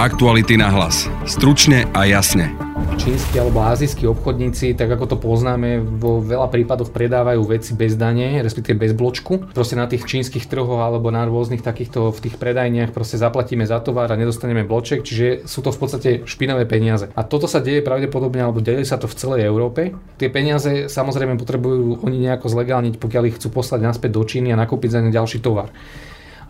Aktuality na hlas. Stručne a jasne. Čínsky alebo azijskí obchodníci, tak ako to poznáme, vo veľa prípadoch predávajú veci bez dane, respektíve bez bločku. Proste na tých čínskych trhoch alebo na rôznych takýchto v tých predajniach proste zaplatíme za tovar a nedostaneme bloček, čiže sú to v podstate špinavé peniaze. A toto sa deje pravdepodobne, alebo deje sa to v celej Európe. Tie peniaze samozrejme potrebujú oni nejako zlegálniť, pokiaľ ich chcú poslať naspäť do Číny a nakúpiť za ne ďalší tovar.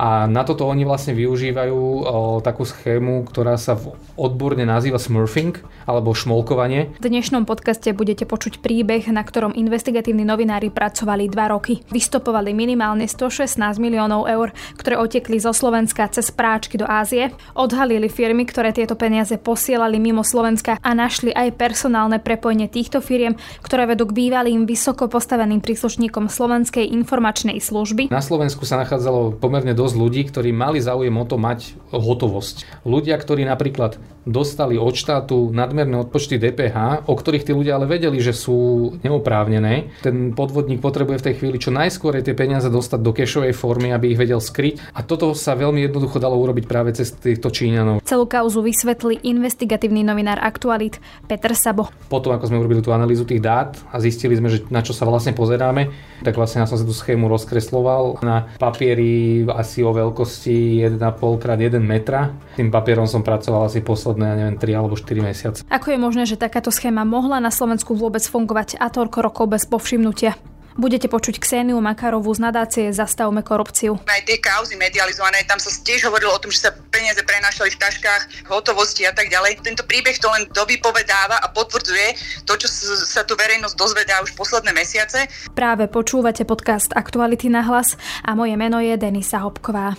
A na toto oni vlastne využívajú o, takú schému, ktorá sa v odborne nazýva smurfing alebo šmolkovanie. V dnešnom podcaste budete počuť príbeh, na ktorom investigatívni novinári pracovali dva roky. Vystopovali minimálne 116 miliónov eur, ktoré otekli zo Slovenska cez práčky do Ázie. Odhalili firmy, ktoré tieto peniaze posielali mimo Slovenska a našli aj personálne prepojenie týchto firiem, ktoré vedú k bývalým vysoko postaveným príslušníkom Slovenskej informačnej služby. Na Slovensku sa nachádzalo pomerne dosť dosť ľudí, ktorí mali záujem o to mať hotovosť. Ľudia, ktorí napríklad dostali od štátu nadmerné odpočty DPH, o ktorých tí ľudia ale vedeli, že sú neoprávnené. Ten podvodník potrebuje v tej chvíli čo najskôr tie peniaze dostať do kešovej formy, aby ich vedel skryť. A toto sa veľmi jednoducho dalo urobiť práve cez týchto Číňanov. Celú kauzu vysvetlí investigatívny novinár Aktualit Peter Sabo. Potom, ako sme urobili tú analýzu tých dát a zistili sme, že na čo sa vlastne pozeráme, tak vlastne ja som sa tú schému rozkresloval na papieri asi o veľkosti 1,5 x 1 metra. Tým papierom som pracoval asi posledné, ja neviem, 3 alebo 4 mesiace. Ako je možné, že takáto schéma mohla na Slovensku vôbec fungovať a toľko rokov bez povšimnutia? Budete počuť Kseniu Makarovú z nadácie Zastavme korupciu. Aj tie kauzy medializované, tam sa tiež hovorilo o tom, že sa peniaze prenášali v taškách, hotovosti a tak ďalej. Tento príbeh to len dovypovedáva a potvrdzuje to, čo sa tu verejnosť dozvedá už posledné mesiace. Práve počúvate podcast Aktuality na hlas a moje meno je Denisa Hopková.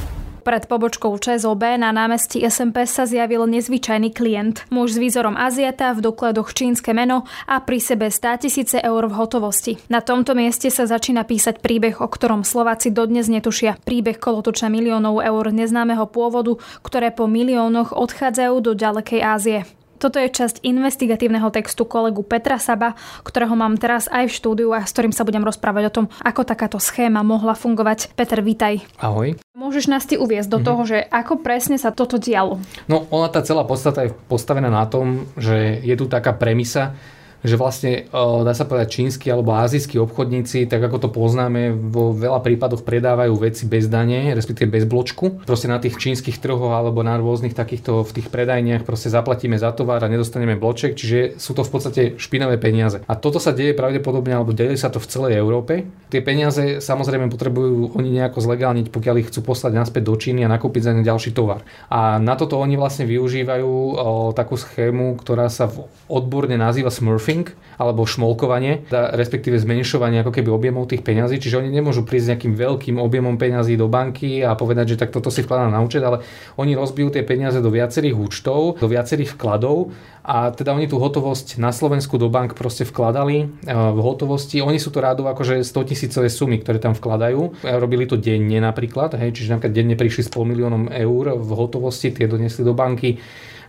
Pred pobočkou ČSOB na námestí SMP sa zjavil nezvyčajný klient. Muž s výzorom Aziata, v dokladoch čínske meno a pri sebe 100 tisíce eur v hotovosti. Na tomto mieste sa začína písať príbeh, o ktorom Slováci dodnes netušia. Príbeh kolotoča miliónov eur neznámeho pôvodu, ktoré po miliónoch odchádzajú do ďalekej Ázie. Toto je časť investigatívneho textu kolegu Petra Saba, ktorého mám teraz aj v štúdiu a s ktorým sa budem rozprávať o tom, ako takáto schéma mohla fungovať. Peter, vítaj. Ahoj. Môžeš nás ty uviezť do mm-hmm. toho, že ako presne sa toto dialo? No, ona tá celá podstata je postavená na tom, že je tu taká premisa, že vlastne dá sa povedať čínsky alebo azijskí obchodníci, tak ako to poznáme, vo veľa prípadoch predávajú veci bez dane, respektíve bez bločku. Proste na tých čínskych trhoch alebo na rôznych takýchto v tých predajniach proste zaplatíme za tovar a nedostaneme bloček, čiže sú to v podstate špinavé peniaze. A toto sa deje pravdepodobne, alebo deje sa to v celej Európe. Tie peniaze samozrejme potrebujú oni nejako zlegálniť, pokiaľ ich chcú poslať naspäť do Číny a nakúpiť za ne ďalší tovar. A na toto oni vlastne využívajú o, takú schému, ktorá sa v odborne nazýva smurfing morphing alebo šmolkovanie, respektíve zmenšovanie ako keby objemov tých peňazí, čiže oni nemôžu prísť nejakým veľkým objemom peňazí do banky a povedať, že tak toto si vkladá na účet, ale oni rozbijú tie peniaze do viacerých účtov, do viacerých vkladov a teda oni tú hotovosť na Slovensku do bank proste vkladali e, v hotovosti. Oni sú to rádu akože 100 tisícové sumy, ktoré tam vkladajú. E, robili to denne napríklad, hej, čiže napríklad denne prišli s pol miliónom eur v hotovosti, tie donesli do banky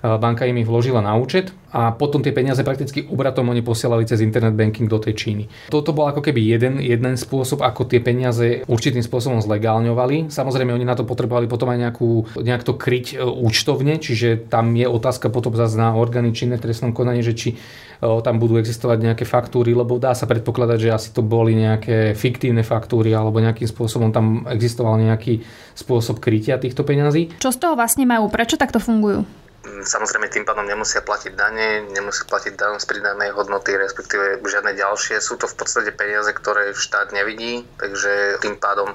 banka im ich vložila na účet a potom tie peniaze prakticky obratom oni posielali cez internet banking do tej Číny. Toto bol ako keby jeden, jeden spôsob, ako tie peniaze určitým spôsobom zlegálňovali. Samozrejme, oni na to potrebovali potom aj nejakú, nejak to kryť e, účtovne, čiže tam je otázka potom zase na orgány činné v trestnom konaní, že či e, tam budú existovať nejaké faktúry, lebo dá sa predpokladať, že asi to boli nejaké fiktívne faktúry alebo nejakým spôsobom tam existoval nejaký spôsob krytia týchto peňazí. Čo z toho vlastne majú? Prečo takto fungujú? Samozrejme tým pádom nemusia platiť dane, nemusia platiť dan z pridanej hodnoty, respektíve žiadne ďalšie. Sú to v podstate peniaze, ktoré štát nevidí, takže tým pádom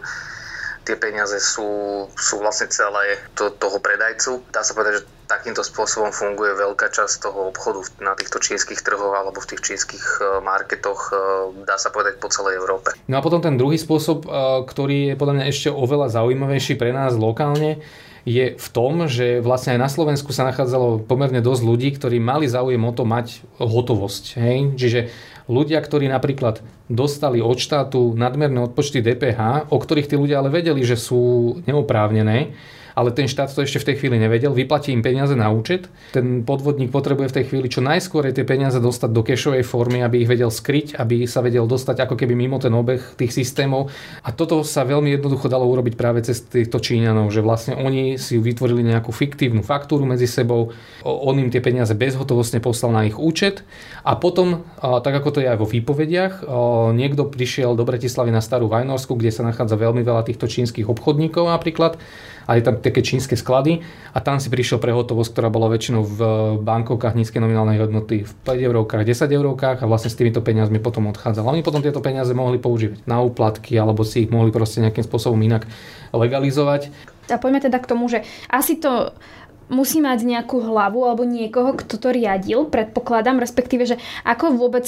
tie peniaze sú, sú vlastne celé to, toho predajcu. Dá sa povedať, že takýmto spôsobom funguje veľká časť toho obchodu na týchto čínskych trhoch alebo v tých čínskych e, marketoch, e, dá sa povedať po celej Európe. No a potom ten druhý spôsob, e, ktorý je podľa mňa ešte oveľa zaujímavejší pre nás lokálne, je v tom, že vlastne aj na Slovensku sa nachádzalo pomerne dosť ľudí, ktorí mali záujem o to mať hotovosť. Hej? Čiže ľudia, ktorí napríklad dostali od štátu nadmerné odpočty DPH, o ktorých tí ľudia ale vedeli, že sú neoprávnené, ale ten štát to ešte v tej chvíli nevedel, vyplatí im peniaze na účet. Ten podvodník potrebuje v tej chvíli čo najskôr tie peniaze dostať do kešovej formy, aby ich vedel skryť, aby sa vedel dostať ako keby mimo ten obeh tých systémov. A toto sa veľmi jednoducho dalo urobiť práve cez týchto Číňanov, že vlastne oni si vytvorili nejakú fiktívnu faktúru medzi sebou, on im tie peniaze bezhotovostne poslal na ich účet a potom, tak ako to je aj vo výpovediach, niekto prišiel do Bratislavy na Starú Vajnorsku, kde sa nachádza veľmi veľa týchto čínskych obchodníkov napríklad a je tam také čínske sklady a tam si prišiel pre hotovosť, ktorá bola väčšinou v bankovkách nízkej nominálnej hodnoty v 5 eurovkách, 10 eurovkách a vlastne s týmito peniazmi potom odchádzal. Oni potom tieto peniaze mohli používať na úplatky alebo si ich mohli proste nejakým spôsobom inak legalizovať. A poďme teda k tomu, že asi to musí mať nejakú hlavu alebo niekoho, kto to riadil, predpokladám, respektíve, že ako vôbec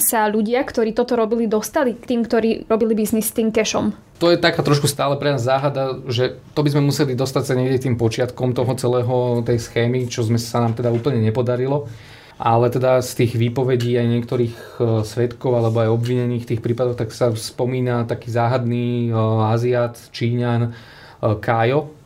sa ľudia, ktorí toto robili, dostali k tým, ktorí robili biznis s tým cashom? To je taká trošku stále pre nás záhada, že to by sme museli dostať sa niekde tým počiatkom toho celého tej schémy, čo sme sa nám teda úplne nepodarilo. Ale teda z tých výpovedí aj niektorých e, svetkov alebo aj obvinených tých prípadoch, tak sa spomína taký záhadný e, Aziat, Číňan, e, Kájo,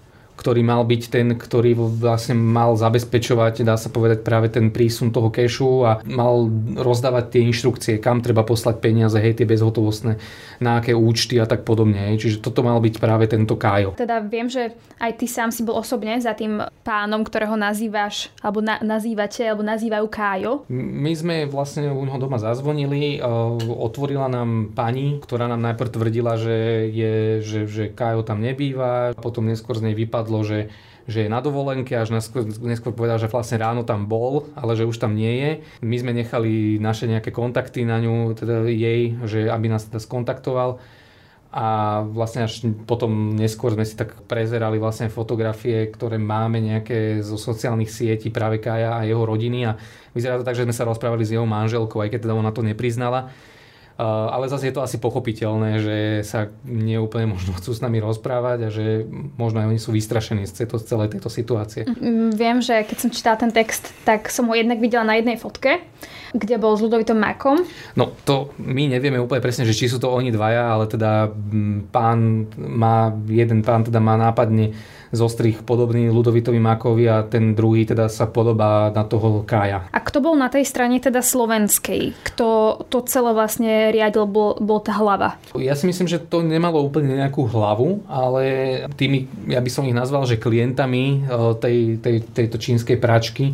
ktorý mal byť ten, ktorý vlastne mal zabezpečovať, dá sa povedať, práve ten prísun toho kešu a mal rozdávať tie inštrukcie, kam treba poslať peniaze, hej, tie bezhotovostné, na aké účty a tak podobne. Hej. Čiže toto mal byť práve tento Kájo. Teda viem, že aj ty sám si bol osobne za tým pánom, ktorého nazývaš, alebo na, nazývate, alebo nazývajú Kájo. My sme vlastne u neho doma zazvonili, otvorila nám pani, ktorá nám najprv tvrdila, že, je, že, že Kájo tam nebýva, potom neskôr z nej vypadlo napadlo, že, že je na dovolenke, až neskôr, neskôr povedal, že vlastne ráno tam bol, ale že už tam nie je. My sme nechali naše nejaké kontakty na ňu, teda jej, že aby nás teda skontaktoval. A vlastne až potom neskôr sme si tak prezerali vlastne fotografie, ktoré máme nejaké zo sociálnych sietí práve Kaja a jeho rodiny. A vyzerá to tak, že sme sa rozprávali s jeho manželkou, aj keď teda ona to nepriznala ale zase je to asi pochopiteľné, že sa neúplne možno chcú s nami rozprávať a že možno aj oni sú vystrašení z celej tejto situácie. Mm, viem, že keď som čítala ten text, tak som ho jednak videla na jednej fotke, kde bol s Ludovitom Makom. No to my nevieme úplne presne, že či sú to oni dvaja, ale teda mm, pán má, jeden pán teda má nápadne zostrých podobný Ludovitovi Makovi a ten druhý teda sa podobá na toho Kája. A kto bol na tej strane teda slovenskej? Kto to celé vlastne riadil, bol, bol tá hlava? Ja si myslím, že to nemalo úplne nejakú hlavu, ale tými, ja by som ich nazval, že klientami eh, tej, tej, tejto čínskej pračky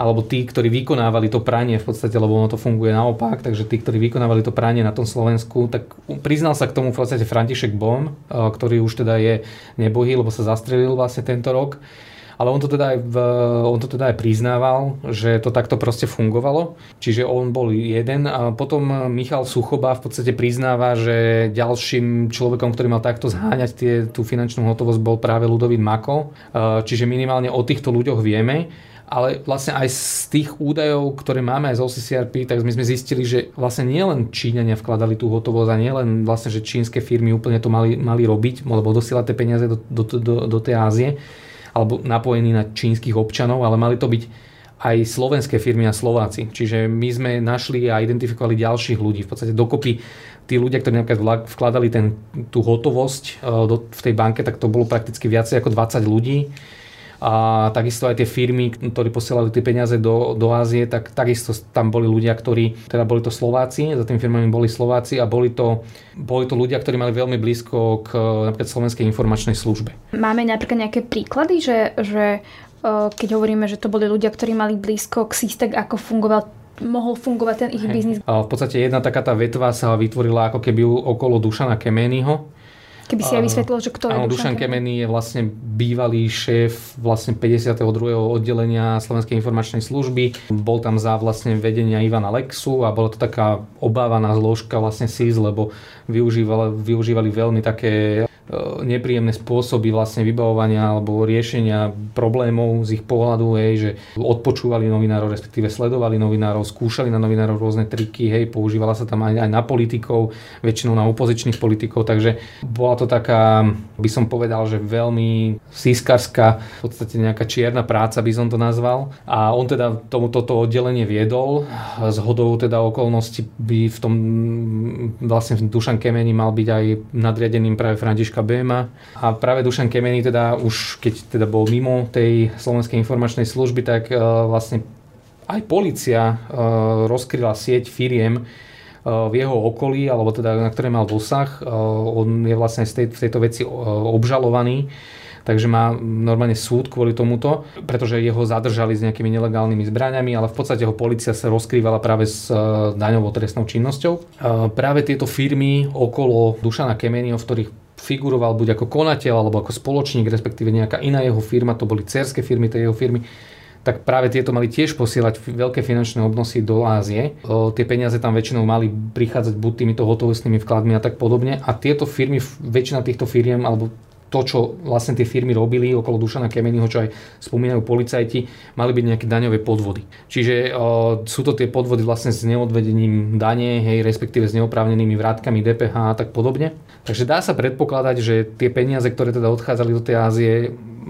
alebo tí, ktorí vykonávali to pranie v podstate, lebo ono to funguje naopak, takže tí, ktorí vykonávali to pranie na tom Slovensku, tak priznal sa k tomu v podstate František Bom, eh, ktorý už teda je nebohý, lebo sa zastrelil vlastne tento rok. Ale on to, teda aj v, on to teda aj priznával, že to takto proste fungovalo. Čiže on bol jeden a potom Michal Suchoba v podstate priznáva, že ďalším človekom, ktorý mal takto zháňať tie, tú finančnú hotovosť bol práve Ludovít Mako. Eh, čiže minimálne o týchto ľuďoch vieme ale vlastne aj z tých údajov, ktoré máme aj z OCCRP, tak my sme zistili, že vlastne nielen Číňania vkladali tú hotovosť a nielen vlastne, že čínske firmy úplne to mali, mali robiť, alebo dosielať tie peniaze do, do, do, do tej Ázie, alebo napojení na čínskych občanov, ale mali to byť aj slovenské firmy a Slováci. Čiže my sme našli a identifikovali ďalších ľudí. V podstate dokopy tí ľudia, ktorí napríklad vkladali ten, tú hotovosť e, do, v tej banke, tak to bolo prakticky viacej ako 20 ľudí a takisto aj tie firmy, ktorí posielali tie peniaze do, do Ázie, tak takisto tam boli ľudia, ktorí, teda boli to Slováci, za tými firmami boli Slováci a boli to, boli to ľudia, ktorí mali veľmi blízko k napríklad Slovenskej informačnej službe. Máme napríklad nejaké príklady, že, že keď hovoríme, že to boli ľudia, ktorí mali blízko k SISTEK, ako fungoval mohol fungovať ten ich biznis. V podstate jedna taká tá vetva sa vytvorila ako keby okolo Dušana Keményho, Keby si aj vysvetlil, že kto je Áno, Dušan Kemený je vlastne bývalý šéf vlastne 52. oddelenia Slovenskej informačnej služby. Bol tam za vlastne vedenia Ivana Lexu a bola to taká obávaná zložka vlastne SIS, lebo využívali, využívali veľmi také nepríjemné spôsoby vlastne vybavovania alebo riešenia problémov z ich pohľadu, hej, že odpočúvali novinárov, respektíve sledovali novinárov, skúšali na novinárov rôzne triky, hej, používala sa tam aj, aj na politikov, väčšinou na opozičných politikov, takže bola to taká, by som povedal, že veľmi sískarská, v podstate nejaká čierna práca by som to nazval. A on teda tomu toto oddelenie viedol. Z hodou teda okolností by v tom vlastne Dušan Kemeni mal byť aj nadriadeným práve Františka Béma. A práve Dušan Kemeni teda už keď teda bol mimo tej Slovenskej informačnej služby, tak vlastne aj policia rozkryla sieť firiem, v jeho okolí, alebo teda na ktoré mal dosah. On je vlastne v tejto veci obžalovaný takže má normálne súd kvôli tomuto, pretože jeho zadržali s nejakými nelegálnymi zbraniami, ale v podstate ho policia sa rozkrývala práve s daňovou trestnou činnosťou. Práve tieto firmy okolo Dušana Kemeniho, v ktorých figuroval buď ako konateľ alebo ako spoločník, respektíve nejaká iná jeho firma, to boli cerské firmy tej jeho firmy, tak práve tieto mali tiež posielať veľké finančné obnosy do Ázie. O, tie peniaze tam väčšinou mali prichádzať buď týmito hotovostnými vkladmi a tak podobne. A tieto firmy, väčšina týchto firiem, alebo to, čo vlastne tie firmy robili okolo Dušana Kemeniho, čo aj spomínajú policajti, mali byť nejaké daňové podvody. Čiže o, sú to tie podvody vlastne s neodvedením dane, hej, respektíve s neoprávnenými vrátkami DPH a tak podobne. Takže dá sa predpokladať, že tie peniaze, ktoré teda odchádzali do tej Ázie,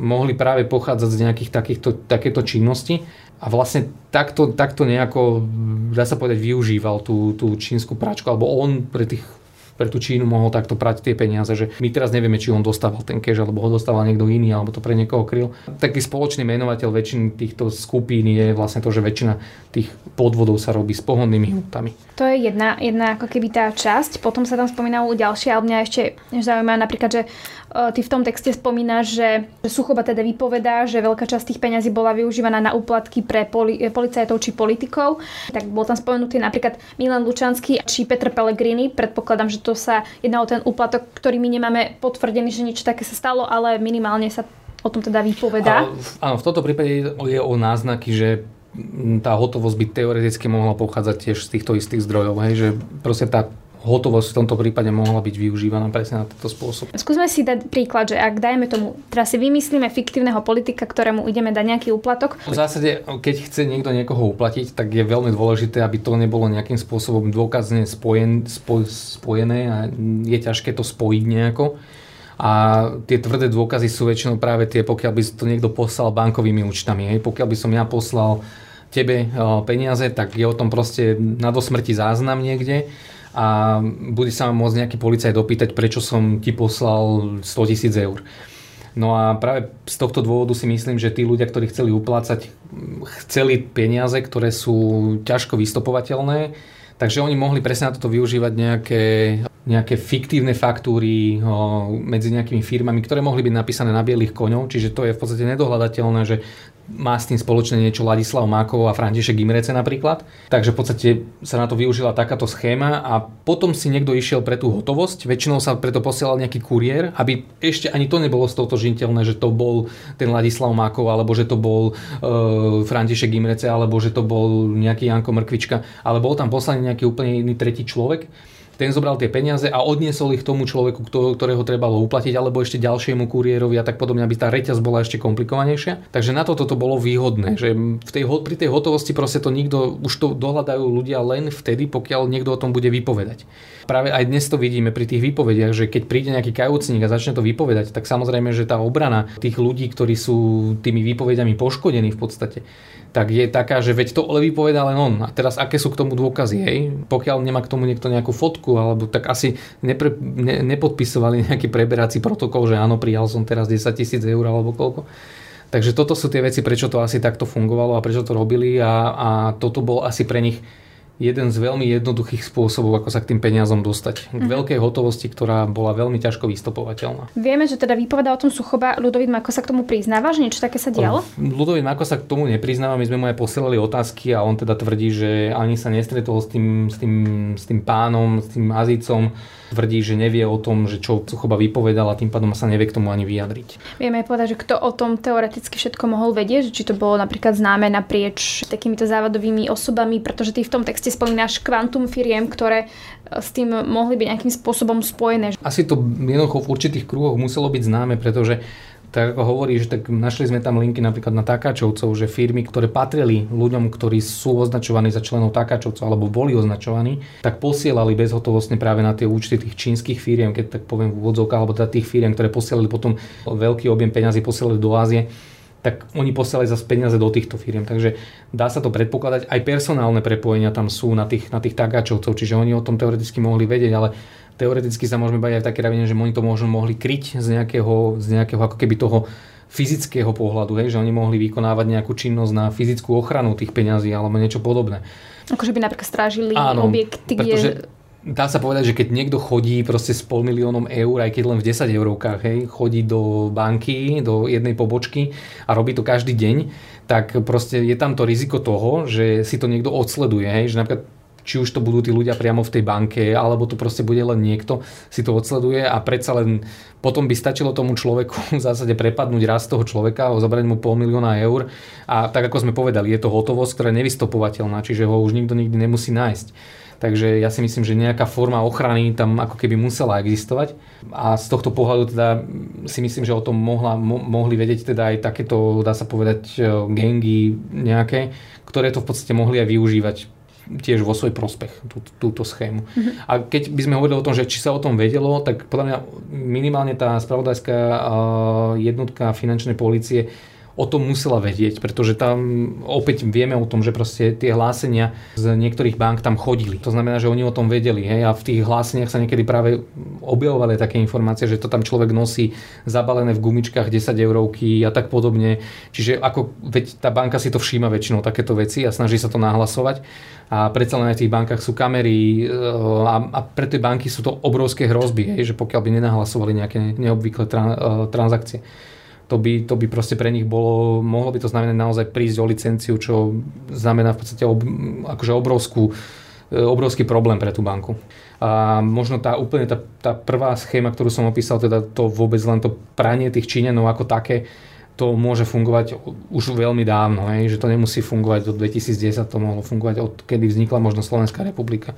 mohli práve pochádzať z nejakých takýchto, takéto činnosti a vlastne takto, takto nejako, dá sa povedať, využíval tú, tú čínsku práčku, alebo on pre tých pre tú Čínu mohol takto prať tie peniaze, že my teraz nevieme, či on dostával ten cash, alebo ho dostával niekto iný, alebo to pre niekoho kryl. Taký spoločný menovateľ väčšiny týchto skupín je vlastne to, že väčšina tých podvodov sa robí s pohonnými hmotami. To je jedna, jedna ako keby tá časť. Potom sa tam spomínalo ďalšie, ale mňa ešte zaujíma napríklad, že ty v tom texte spomínaš, že Suchoba teda vypovedá, že veľká časť tých peňazí bola využívaná na úplatky pre poli- policajtov či politikov. Tak bol tam spomenutý napríklad Milan Lučanský či Petr Pellegrini. Predpokladám, že to sa jedná o ten úplatok, ktorý my nemáme potvrdený, že niečo také sa stalo, ale minimálne sa o tom teda vypovedá. Áno, v tomto prípade je o náznaky, že tá hotovosť by teoreticky mohla pochádzať tiež z týchto istých zdrojov. Hej, že proste tá hotovosť v tomto prípade mohla byť využívaná presne na tento spôsob. Skúsme si dať príklad, že ak dajme tomu, teraz si vymyslíme fiktívneho politika, ktorému ideme dať nejaký úplatok. V zásade, keď chce niekto niekoho uplatiť, tak je veľmi dôležité, aby to nebolo nejakým spôsobom dôkazne spojen, spoj, spojené a je ťažké to spojiť nejako. A tie tvrdé dôkazy sú väčšinou práve tie, pokiaľ by to niekto poslal bankovými účtami. Hej. Pokiaľ by som ja poslal tebe peniaze, tak je o tom proste na dosmrti záznam niekde a bude sa môcť nejaký policajt opýtať, prečo som ti poslal 100 tisíc eur. No a práve z tohto dôvodu si myslím, že tí ľudia, ktorí chceli uplácať, chceli peniaze, ktoré sú ťažko vystopovateľné, takže oni mohli presne na toto využívať nejaké, nejaké fiktívne faktúry medzi nejakými firmami, ktoré mohli byť napísané na bielých koňov, čiže to je v podstate nedohľadateľné, že má s tým spoločné niečo Ladislav Mákov a František Imrece napríklad. Takže v podstate sa na to využila takáto schéma a potom si niekto išiel pre tú hotovosť. Väčšinou sa preto posielal nejaký kuriér, aby ešte ani to nebolo stotožiteľné, že to bol ten Ladislav Mákov, alebo že to bol e, František Imrece, alebo že to bol nejaký Janko Mrkvička, ale bol tam poslaný nejaký úplne iný tretí človek ten zobral tie peniaze a odniesol ich tomu človeku, ktorého trebalo uplatiť, alebo ešte ďalšiemu kuriérovi a tak podobne, aby tá reťaz bola ešte komplikovanejšia. Takže na toto to bolo výhodné, že v tej, pri tej hotovosti proste to nikto, už to dohľadajú ľudia len vtedy, pokiaľ niekto o tom bude vypovedať. Práve aj dnes to vidíme pri tých výpovediach, že keď príde nejaký kajúcnik a začne to vypovedať, tak samozrejme, že tá obrana tých ľudí, ktorí sú tými výpovediami poškodení v podstate, tak je taká, že veď to ale vypovedá len on. A teraz aké sú k tomu dôkazy, hej? Pokiaľ nemá k tomu niekto nejakú fotku, alebo tak asi nepre, ne, nepodpisovali nejaký preberáci protokol, že áno, prijal som teraz 10 tisíc eur alebo koľko. Takže toto sú tie veci, prečo to asi takto fungovalo a prečo to robili a, a toto bol asi pre nich jeden z veľmi jednoduchých spôsobov, ako sa k tým peniazom dostať. K mm-hmm. veľkej hotovosti, ktorá bola veľmi ťažko vystopovateľná. Vieme, že teda vypovedá o tom Suchoba. Ľudovít Mako sa k tomu priznáva, že niečo také sa dialo? Ľudovít Mako sa k tomu nepriznáva. My sme mu aj posielali otázky a on teda tvrdí, že ani sa nestretol s tým, s tým, s tým pánom, s tým Azicom tvrdí, že nevie o tom, že čo Suchoba vypovedal a tým pádom sa nevie k tomu ani vyjadriť. Vieme aj povedať, že kto o tom teoreticky všetko mohol vedieť, či to bolo napríklad známe naprieč takýmito závadovými osobami, pretože ty v tom texte spomínaš kvantum firiem, ktoré e, s tým mohli byť nejakým spôsobom spojené. Asi to jednoducho v určitých kruhoch muselo byť známe, pretože tak ako hovoríš, tak našli sme tam linky napríklad na Takáčovcov, že firmy, ktoré patrili ľuďom, ktorí sú označovaní za členov Takáčovcov alebo boli označovaní, tak posielali bezhotovostne práve na tie účty tých čínskych firiem, keď tak poviem v úvodzovkách, alebo teda tých firiem, ktoré posielali potom veľký objem peňazí, posielali do Ázie tak oni posielali zase peniaze do týchto firiem. Takže dá sa to predpokladať. Aj personálne prepojenia tam sú na tých, na tých tagáčovcov, čiže oni o tom teoreticky mohli vedieť, ale teoreticky sa môžeme baviť aj v také ravine, že oni to možno mohli kryť z nejakého, z nejakého ako keby toho fyzického pohľadu, hej, že oni mohli vykonávať nejakú činnosť na fyzickú ochranu tých peňazí alebo niečo podobné. Akože by napríklad strážili Áno, objekty, kde... Dá sa povedať, že keď niekto chodí proste s pol miliónom eur, aj keď len v 10 eurovkách, hej, chodí do banky, do jednej pobočky a robí to každý deň, tak proste je tam to riziko toho, že si to niekto odsleduje, hej, že napríklad či už to budú tí ľudia priamo v tej banke, alebo to proste bude len niekto, si to odsleduje a predsa len potom by stačilo tomu človeku v zásade prepadnúť raz toho človeka, zobrať mu pol milióna eur a tak ako sme povedali, je to hotovosť, ktorá je nevystopovateľná, čiže ho už nikto nikdy nemusí nájsť. Takže ja si myslím, že nejaká forma ochrany tam ako keby musela existovať. A z tohto pohľadu teda si myslím, že o tom mohla, mo, mohli vedieť teda aj takéto, dá sa povedať, gengy nejaké, ktoré to v podstate mohli aj využívať tiež vo svoj prospech tú, túto schému. Mm-hmm. A keď by sme hovorili o tom, že či sa o tom vedelo, tak podľa mňa minimálne tá spravodajská jednotka finančnej policie o tom musela vedieť, pretože tam opäť vieme o tom, že proste tie hlásenia z niektorých bank tam chodili. To znamená, že oni o tom vedeli hej, a v tých hláseniach sa niekedy práve objavovali také informácie, že to tam človek nosí zabalené v gumičkách 10 eurovky a tak podobne. Čiže ako, veď tá banka si to všíma väčšinou takéto veci a snaží sa to nahlasovať a predsa len aj v tých bankách sú kamery e, a, a pre tie banky sú to obrovské hrozby, hej, že pokiaľ by nenahlasovali nejaké neobvyklé tra, e, transakcie to by, to by proste pre nich bolo, mohlo by to znamenať naozaj prísť o licenciu, čo znamená v podstate ob, akože obrovskú, e, obrovský problém pre tú banku. A možno tá úplne tá, tá prvá schéma, ktorú som opísal, teda to vôbec len to pranie tých Číňanov ako také, to môže fungovať už veľmi dávno, hej? že to nemusí fungovať od 2010, to mohlo fungovať od kedy vznikla možno Slovenská republika.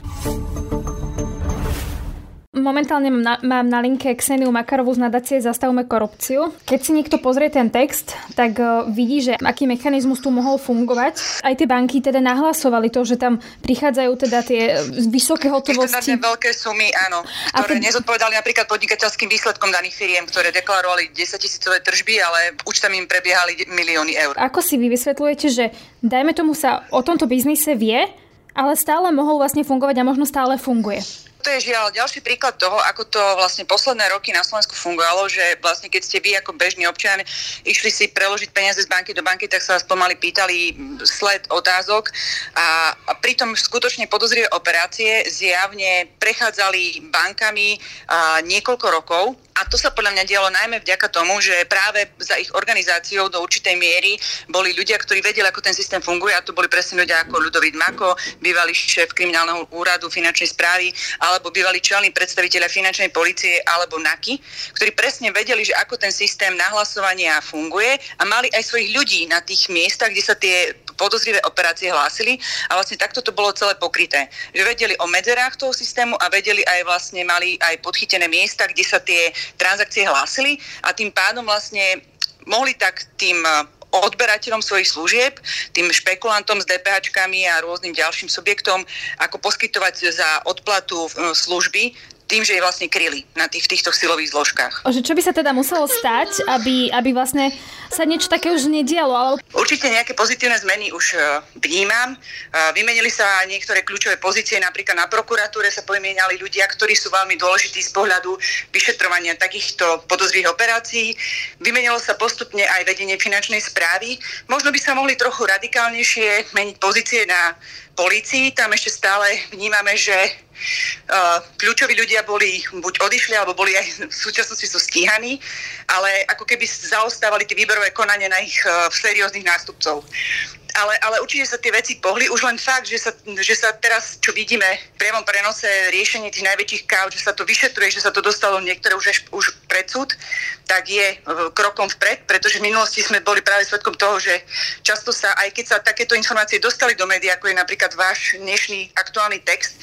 Momentálne mám na, mám na linke Kseniu Makarovú z nadácie Zastavme korupciu. Keď si niekto pozrie ten text, tak uh, vidí, že aký mechanizmus tu mohol fungovať. Aj tie banky teda nahlasovali to, že tam prichádzajú teda tie vysoké hotovosti. veľké sumy, áno, ktoré keď... nezodpovedali napríklad podnikateľským výsledkom daných firiem, ktoré deklarovali 10 tisícové tržby, ale už tam im prebiehali milióny eur. Ako si vy vysvetľujete, že dajme tomu sa o tomto biznise vie, ale stále mohol vlastne fungovať a možno stále funguje to je žiaľ ďalší príklad toho, ako to vlastne posledné roky na Slovensku fungovalo, že vlastne keď ste vy ako bežný občan išli si preložiť peniaze z banky do banky, tak sa vás pomaly pýtali sled otázok a, a pritom skutočne podozrivé operácie zjavne prechádzali bankami a, niekoľko rokov. A to sa podľa mňa dialo najmä vďaka tomu, že práve za ich organizáciou do určitej miery boli ľudia, ktorí vedeli, ako ten systém funguje a to boli presne ľudia ako Ľudovít Mako, bývalý šéf kriminálneho úradu finančnej správy alebo bývalí čelní predstaviteľa finančnej policie alebo NAKY, ktorí presne vedeli, že ako ten systém nahlasovania funguje a mali aj svojich ľudí na tých miestach, kde sa tie podozrivé operácie hlásili a vlastne takto to bolo celé pokryté. Že vedeli o medzerách toho systému a vedeli aj vlastne mali aj podchytené miesta, kde sa tie transakcie hlásili a tým pádom vlastne mohli tak tým odberateľom svojich služieb, tým špekulantom s DPHčkami a rôznym ďalším subjektom, ako poskytovať za odplatu eh, služby tým, že je vlastne kryli na tých, týchto silových zložkách. Že čo by sa teda muselo stať, aby, aby vlastne sa niečo také už nedialo? Ale... Určite nejaké pozitívne zmeny už e, vnímam. E, vymenili sa niektoré kľúčové pozície, napríklad na prokuratúre sa pomieniali ľudia, ktorí sú veľmi dôležití z pohľadu vyšetrovania takýchto podozrivých operácií. Vymenilo sa postupne aj vedenie finančnej správy. Možno by sa mohli trochu radikálnejšie meniť pozície na polícii. Tam ešte stále vnímame, že kľúčoví ľudia boli buď odišli, alebo boli aj v súčasnosti sú stíhaní, ale ako keby zaostávali tie výberové konanie na ich uh, serióznych nástupcov. Ale, ale určite sa tie veci pohli. Už len fakt, že sa, že sa teraz, čo vidíme v priamom prenose riešenie tých najväčších káv, že sa to vyšetruje, že sa to dostalo niektoré už, už pred súd, tak je e, krokom vpred, pretože v minulosti sme boli práve svedkom toho, že často sa, aj keď sa takéto informácie dostali do médií, ako je napríklad váš dnešný aktuálny text,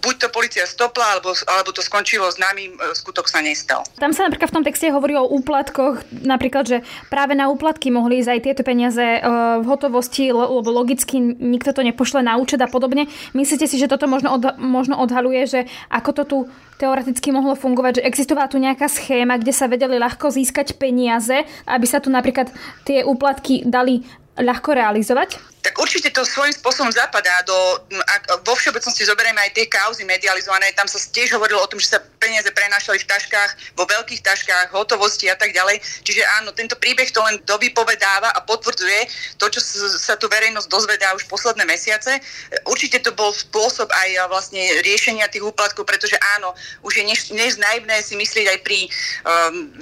buď to policia stopla, alebo, alebo to skončilo známym, e, skutok sa nestal. Tam sa napríklad v tom texte hovorí o úplatkoch, napríklad, že práve na úplatky mohli ísť aj tieto peniaze e, v hotovosti, lebo logicky nikto to nepošle na účet a podobne. Myslíte si, že toto možno, od, možno odhaluje, že ako to tu teoreticky mohlo fungovať, že existovala tu nejaká schéma, kde sa vedeli ľahko získať peniaze, aby sa tu napríklad tie úplatky dali ľahko realizovať? tak určite to svojím spôsobom zapadá do, ak vo všeobecnosti zoberieme aj tie kauzy medializované, tam sa tiež hovorilo o tom, že sa peniaze prenášali v taškách, vo veľkých taškách, hotovosti a tak ďalej. Čiže áno, tento príbeh to len dovypovedáva a potvrdzuje to, čo sa tu verejnosť dozvedá už posledné mesiace. Určite to bol spôsob aj vlastne riešenia tých úplatkov, pretože áno, už je než, než si myslieť aj pri um,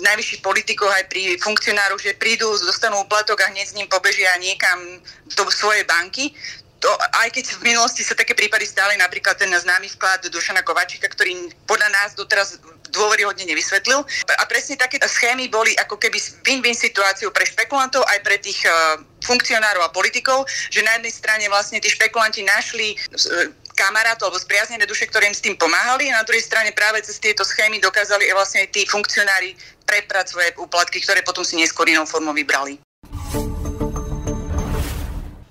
najvyšších politikoch, aj pri funkcionároch, že prídu, dostanú úplatok a hneď s ním pobežia niekam do svojej banky. To, aj keď v minulosti sa také prípady stali, napríklad ten známy vklad Dušana Kovačika, ktorý podľa nás doteraz dôveryhodne nevysvetlil. A presne také schémy boli ako keby win-win situáciou pre špekulantov aj pre tých uh, funkcionárov a politikov, že na jednej strane vlastne tí špekulanti našli uh, kamarátov alebo spriaznené duše, ktoré im s tým pomáhali a na druhej strane práve cez tieto schémy dokázali vlastne tí funkcionári preprať svoje úplatky, ktoré potom si neskôr inou formou vybrali.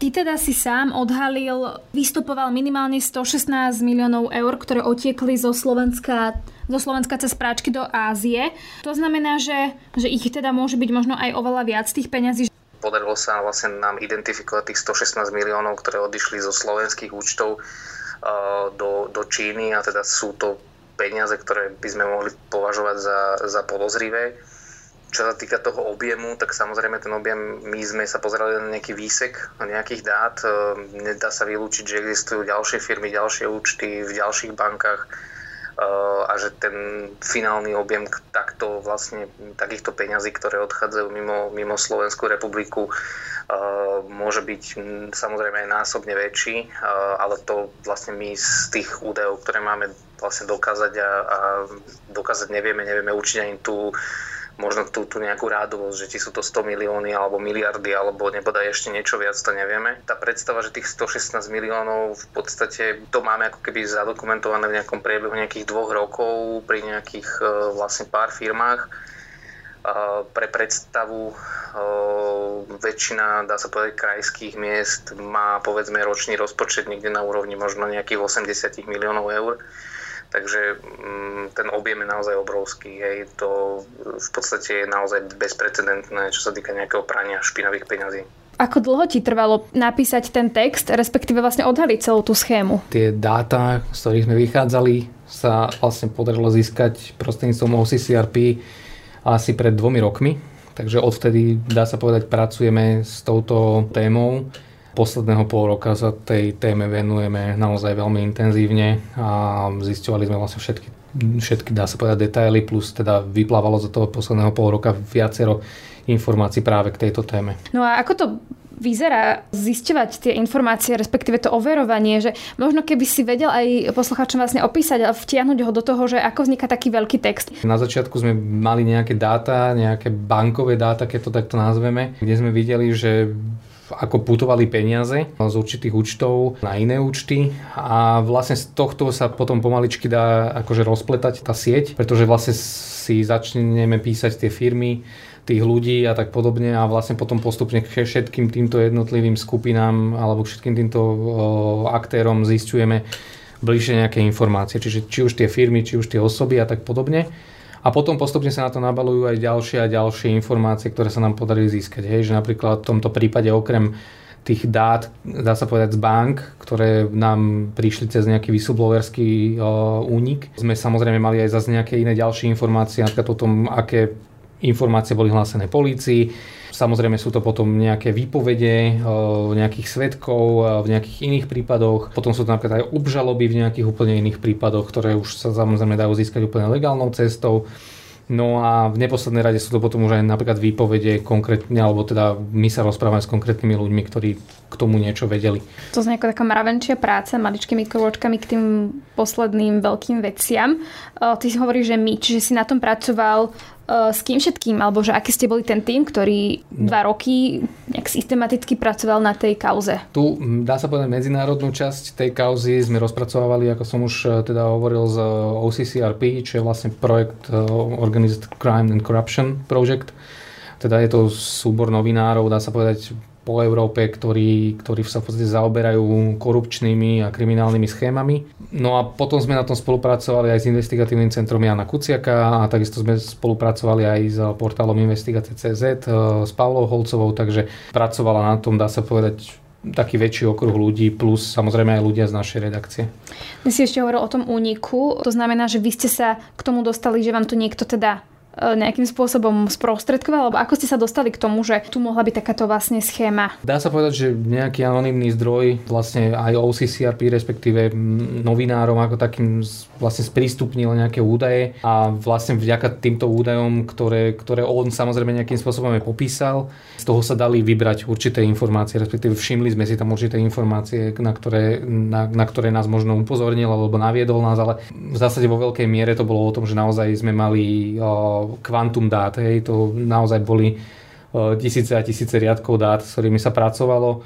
Ty teda si sám odhalil, vystupoval minimálne 116 miliónov eur, ktoré otiekli zo Slovenska, zo Slovenska cez práčky do Ázie. To znamená, že, že ich teda môže byť možno aj oveľa viac tých peňazí. Podarilo sa vlastne nám identifikovať tých 116 miliónov, ktoré odišli zo slovenských účtov uh, do, do Číny a teda sú to peniaze, ktoré by sme mohli považovať za, za podozrivé čo sa týka toho objemu, tak samozrejme ten objem, my sme sa pozerali na nejaký výsek nejakých dát. E, nedá sa vylúčiť, že existujú ďalšie firmy, ďalšie účty v ďalších bankách e, a že ten finálny objem takto vlastne takýchto peňazí, ktoré odchádzajú mimo, mimo Slovenskú republiku, e, môže byť samozrejme aj násobne väčší, ale to vlastne my z tých údajov, ktoré máme vlastne dokázať a, a dokázať nevieme, nevieme určite ani tú možno tú, tú nejakú rádovosť, že či sú to 100 milióny alebo miliardy, alebo nebodaj ešte niečo viac, to nevieme. Tá predstava, že tých 116 miliónov v podstate to máme ako keby zadokumentované v nejakom priebehu nejakých dvoch rokov pri nejakých e, vlastne pár firmách. E, pre predstavu e, väčšina, dá sa povedať, krajských miest má povedzme ročný rozpočet niekde na úrovni možno nejakých 80 miliónov eur Takže mm, ten objem je naozaj obrovský. Hej. To v podstate je naozaj bezprecedentné, čo sa týka nejakého prania špinavých peňazí. Ako dlho ti trvalo napísať ten text, respektíve vlastne odhaliť celú tú schému? Tie dáta, z ktorých sme vychádzali, sa vlastne podarilo získať prostredníctvom OCCRP asi pred dvomi rokmi. Takže odvtedy, dá sa povedať, pracujeme s touto témou posledného pol roka sa tej téme venujeme naozaj veľmi intenzívne a zistovali sme vlastne všetky, všetky dá sa povedať, detaily, plus teda vyplávalo za toho posledného pol roka viacero informácií práve k tejto téme. No a ako to vyzerá zisťovať tie informácie, respektíve to overovanie, že možno keby si vedel aj poslucháčom vlastne opísať a vtiahnuť ho do toho, že ako vzniká taký veľký text. Na začiatku sme mali nejaké dáta, nejaké bankové dáta, keď to takto nazveme, kde sme videli, že ako putovali peniaze z určitých účtov na iné účty a vlastne z tohto sa potom pomaličky dá akože rozpletať tá sieť, pretože vlastne si začneme písať tie firmy, tých ľudí a tak podobne a vlastne potom postupne k všetkým týmto jednotlivým skupinám alebo všetkým týmto aktérom zistujeme bližšie nejaké informácie, čiže či už tie firmy, či už tie osoby a tak podobne. A potom postupne sa na to nabalujú aj ďalšie a ďalšie informácie, ktoré sa nám podarili získať. Hej, že napríklad v tomto prípade okrem tých dát, dá sa povedať z bank, ktoré nám prišli cez nejaký whistleblowerský únik. Sme samozrejme mali aj zase nejaké iné ďalšie informácie, napríklad o tom, aké informácie boli hlásené polícii. Samozrejme sú to potom nejaké výpovede nejakých svetkov v nejakých iných prípadoch. Potom sú to napríklad aj obžaloby v nejakých úplne iných prípadoch, ktoré už sa samozrejme dajú získať úplne legálnou cestou. No a v neposlednej rade sú to potom už aj napríklad výpovede konkrétne, alebo teda my sa rozprávame s konkrétnymi ľuďmi, ktorí k tomu niečo vedeli. To znie ako taká mravenčia práca, maličkými krôčkami k tým posledným veľkým veciam. Ty si hovoríš, že my, čiže si na tom pracoval Eh, s kým všetkým, alebo že aký ste boli ten tým, ktorý no. dva roky nejak systematicky pracoval na tej kauze? Tu dá sa povedať medzinárodnú časť tej kauzy sme rozpracovali, ako som už eh, teda hovoril z OCCRP, čo je vlastne projekt eh, Organized Crime and Corruption Project. Teda je to súbor novinárov, dá sa povedať po Európe, ktorí, ktorí sa v podstate zaoberajú korupčnými a kriminálnymi schémami. No a potom sme na tom spolupracovali aj s investigatívnym centrom Jana Kuciaka a takisto sme spolupracovali aj s portálom Investigate.cz eh, s Pavlou Holcovou, takže pracovala na tom, dá sa povedať, taký väčší okruh ľudí, plus samozrejme aj ľudia z našej redakcie. Vy si ešte hovoril o tom úniku, to znamená, že vy ste sa k tomu dostali, že vám to niekto teda nejakým spôsobom sprostredkoval, alebo ako ste sa dostali k tomu, že tu mohla byť takáto vlastne schéma? Dá sa povedať, že nejaký anonimný zdroj, vlastne aj OCCRP, respektíve novinárom ako takým vlastne sprístupnil nejaké údaje a vlastne vďaka týmto údajom, ktoré, ktoré on samozrejme nejakým spôsobom aj popísal, z toho sa dali vybrať určité informácie, respektíve všimli sme si tam určité informácie, na ktoré, na, na ktoré nás možno upozornil alebo naviedol nás, ale v zásade vo veľkej miere to bolo o tom, že naozaj sme mali kvantum dát, hej, to naozaj boli e, tisíce a tisíce riadkov dát, s ktorými sa pracovalo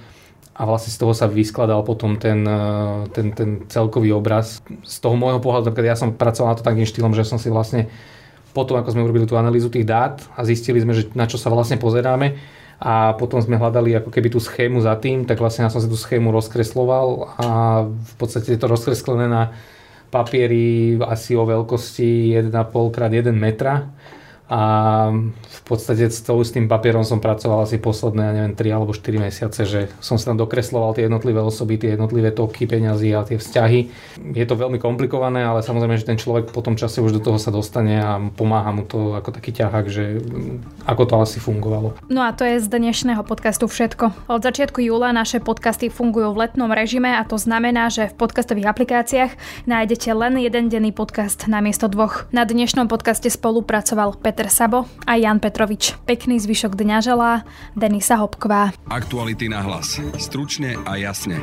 a vlastne z toho sa vyskladal potom ten, e, ten, ten celkový obraz. Z toho môjho pohľadu, ja som pracoval na to takým štýlom, že som si vlastne potom, ako sme urobili tú analýzu tých dát a zistili sme, že na čo sa vlastne pozeráme a potom sme hľadali ako keby tú schému za tým, tak vlastne ja som si tú schému rozkresloval a v podstate je to rozkreslené na papieri asi o veľkosti 1,5 x 1 metra a v podstate s, s tým papierom som pracoval asi posledné, ja neviem, 3 alebo 4 mesiace, že som sa tam dokresloval tie jednotlivé osoby, tie jednotlivé toky peňazí a tie vzťahy. Je to veľmi komplikované, ale samozrejme, že ten človek po tom čase už do toho sa dostane a pomáha mu to ako taký ťahák, že ako to asi fungovalo. No a to je z dnešného podcastu všetko. Od začiatku júla naše podcasty fungujú v letnom režime a to znamená, že v podcastových aplikáciách nájdete len jeden denný podcast namiesto dvoch. Na dnešnom podcaste spolupracoval Petr Peter Sabo a Jan Petrovič. Pekný zvyšok dňa želá Denisa Hopková. Aktuality na hlas. Stručne a jasne.